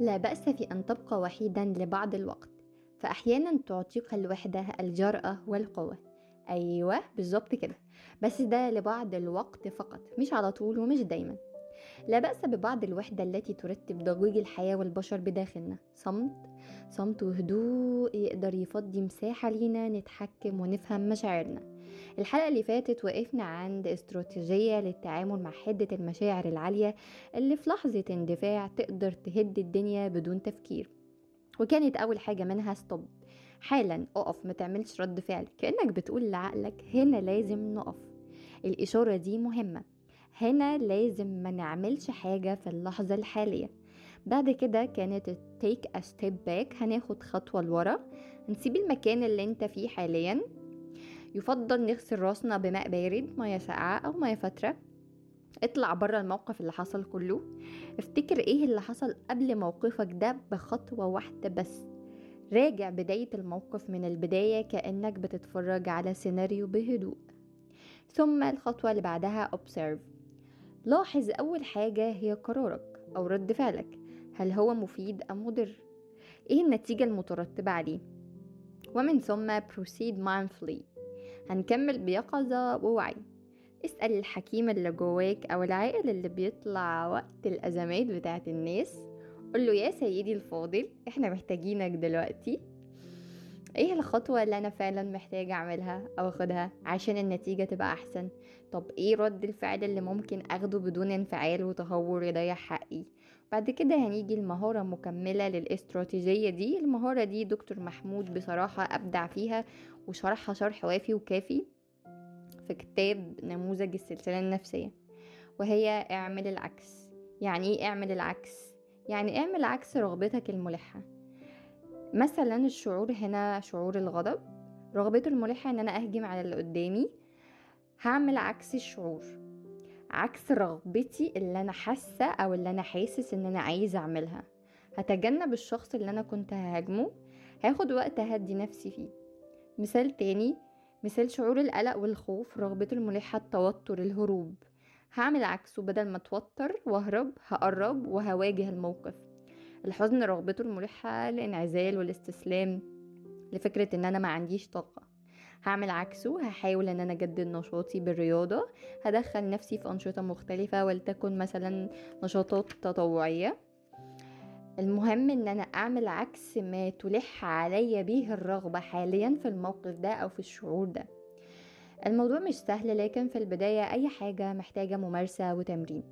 لا بأس في أن تبقى وحيدا لبعض الوقت فأحيانا تعطيك الوحدة الجرأة والقوة. أيوة بالظبط كده. بس ده لبعض الوقت فقط مش على طول ومش دايما. لا بأس ببعض الوحدة التي ترتب ضجيج الحياة والبشر بداخلنا. صمت صمت وهدوء يقدر يفضي مساحة لينا نتحكم ونفهم مشاعرنا. الحلقة اللي فاتت وقفنا عند استراتيجية للتعامل مع حدة المشاعر العالية اللي في لحظة اندفاع تقدر تهد الدنيا بدون تفكير وكانت أول حاجة منها ستوب حالا أقف ما تعملش رد فعل كأنك بتقول لعقلك هنا لازم نقف. الإشارة دي مهمة. هنا لازم ما نعملش حاجة في اللحظة الحالية. بعد كده كانت take a step back هناخد خطوة لورا هنسيب المكان اللي أنت فيه حاليا. يفضل نغسل راسنا بماء بارد مية ساقعة أو مية فترة. اطلع بره الموقف اللي حصل كله. افتكر إيه اللي حصل قبل موقفك ده بخطوة واحدة بس. راجع بداية الموقف من البداية كأنك بتتفرج على سيناريو بهدوء. ثم الخطوة اللي بعدها observe. لاحظ أول حاجة هي قرارك أو رد فعلك. هل هو مفيد أم مضر؟ إيه النتيجة المترتبة عليه؟ ومن ثم proceed mindfully. هنكمل بيقظة ووعي. اسأل الحكيم اللي جواك أو العاقل اللي بيطلع وقت الأزمات بتاعت الناس. قوله يا سيدي الفاضل إحنا محتاجينك دلوقتي. إيه الخطوة اللي أنا فعلا محتاجة أعملها أو أخدها عشان النتيجة تبقى أحسن؟ طب إيه رد الفعل اللي ممكن أخده بدون انفعال وتهور يضيع حقي؟ بعد كده هنيجي المهارة مكملة للاستراتيجية دي. المهارة دي دكتور محمود بصراحة أبدع فيها وشرحها شرح وافي وكافي في كتاب نموذج السلسلة النفسية وهي اعمل العكس. يعني إيه اعمل العكس؟ يعني اعمل عكس رغبتك الملحة. مثلا الشعور هنا شعور الغضب. رغبته الملحة إن أنا أهجم على اللي قدامي. هعمل عكس الشعور. عكس رغبتي اللي أنا حاسة أو اللي أنا حاسس إن أنا عايزة أعملها. هتجنب الشخص اللي أنا كنت ههاجمه هاخد وقت أهدي نفسي فيه. مثال تاني مثال شعور القلق والخوف رغبته الملحة التوتر الهروب. هعمل عكسه بدل ما أتوتر وأهرب هقرب وهواجه الموقف. الحزن رغبته الملحة الانعزال والاستسلام لفكرة إن أنا ما عنديش طاقة. هعمل عكسه هحاول إن أنا أجدد نشاطي بالرياضة هدخل نفسي في أنشطة مختلفة ولتكن مثلا نشاطات تطوعية. المهم إن أنا أعمل عكس ما تلح عليا به الرغبة حاليا في الموقف ده أو في الشعور ده. الموضوع مش سهل لكن في البداية أي حاجة محتاجة ممارسة وتمرين.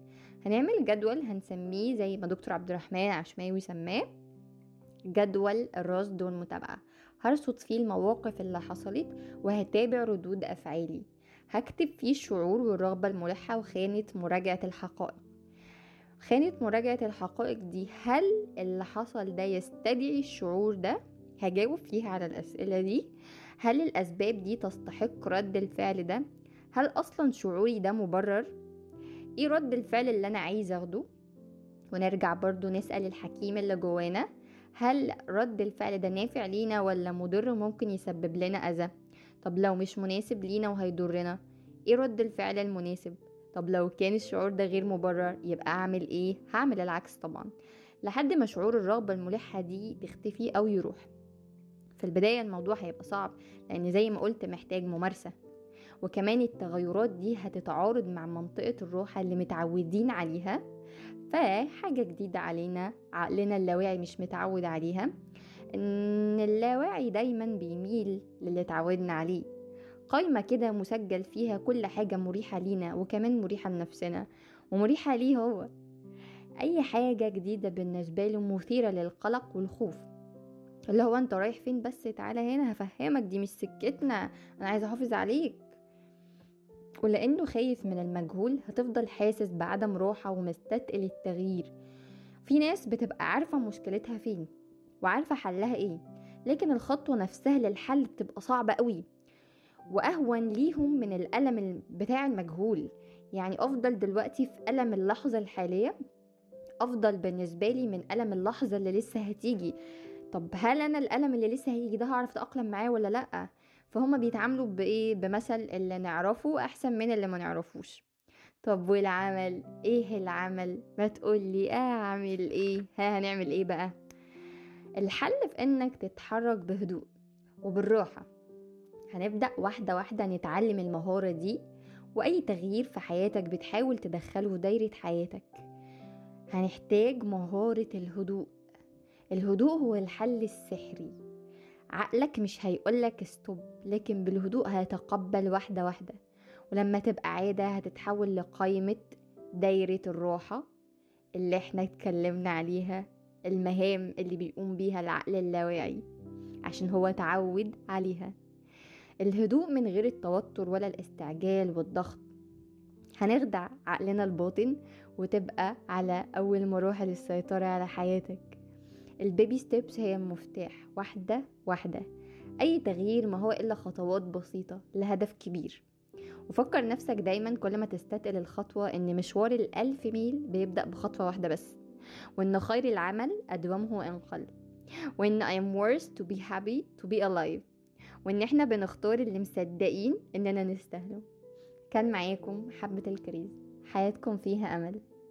هنعمل جدول هنسميه زي ما دكتور عبد الرحمن عشماوي سماه جدول الرصد والمتابعة. هرصد فيه المواقف اللي حصلت وهتابع ردود أفعالي. هكتب فيه الشعور والرغبة الملحة وخانة مراجعة الحقائق. خانة مراجعة الحقائق دي هل اللي حصل ده يستدعي الشعور ده؟ هجاوب فيها على الأسئلة دي. هل الأسباب دي تستحق رد الفعل ده؟ هل أصلا شعوري ده مبرر؟ إيه رد الفعل اللي أنا عايزة أخده؟ ونرجع برضو نسأل الحكيم اللي جوانا. هل رد الفعل ده نافع لينا ولا مضر ممكن يسبب لنا أذى؟ طب لو مش مناسب لينا وهيضرنا إيه رد الفعل المناسب؟ طب لو كان الشعور ده غير مبرر يبقى أعمل إيه؟ هعمل العكس طبعا. لحد ما شعور الرغبة الملحة دي تختفي أو يروح. في البداية الموضوع هيبقى صعب لأن زي ما قلت محتاج ممارسة. وكمان التغيرات دي هتتعارض مع منطقة الراحة اللي متعودين عليها. فحاجة جديدة علينا عقلنا اللاواعي مش متعود عليها إن اللاواعي دايما بيميل للي اتعودنا عليه. قايمة كده مسجل فيها كل حاجة مريحة لينا وكمان مريحة لنفسنا ومريحة ليه هو؟ أي حاجة جديدة بالنسبة له مثيرة للقلق والخوف. اللي هو أنت رايح فين بس؟ تعالى هنا هفهمك دي مش سكتنا أنا عايزه أحافظ عليك. ولأنه خايف من المجهول هتفضل حاسس بعدم راحة ومستثقل التغيير. في ناس بتبقى عارفة مشكلتها فين وعارفة حلها إيه لكن الخطوة نفسها للحل بتبقى صعبة قوي. وأهون ليهم من الألم بتاع المجهول. يعني أفضل دلوقتي في ألم اللحظة الحالية أفضل بالنسبة لي من ألم اللحظة اللي لسه هتيجي. طب هل أنا الألم اللي لسه هيجي ده هعرف أتأقلم معاه ولا لأ؟ فهم بيتعاملوا بإيه؟ بمثل اللي نعرفه أحسن من اللي ما نعرفوش. طب والعمل؟ إيه العمل؟ ما تقولي. أعمل إيه؟ ها هنعمل إيه بقى؟ الحل في إنك تتحرك بهدوء وبالراحة. هنبدأ واحدة واحدة نتعلم المهارة دي وأي تغيير في حياتك بتحاول تدخله دايرة حياتك. هنحتاج مهارة الهدوء. الهدوء هو الحل السحري. عقلك مش هيقولك ستوب لكن بالهدوء هيتقبل واحدة واحدة. ولما تبقى عادة هتتحول لقائمة دايرة الراحة اللي إحنا اتكلمنا عليها المهام اللي بيقوم بيها العقل اللاواعي عشان هو تعود عليها. الهدوء من غير التوتر ولا الاستعجال والضغط. هنخدع عقلنا الباطن وتبقى على أول مراحل السيطرة على حياتك. ال baby steps هي المفتاح واحدة واحدة. أي تغيير ما هو إلا خطوات بسيطة لهدف كبير. وفكر نفسك دايما كل ما تستثقل الخطوة إن مشوار الألف ميل بيبدأ بخطوة واحدة بس وإن خير العمل أدومه إن قل وإن I am worth to be happy to be alive. وإن إحنا بنختار اللي مصدقين إننا نستاهله. كان معاكم حبة الكريز. حياتكم فيها أمل.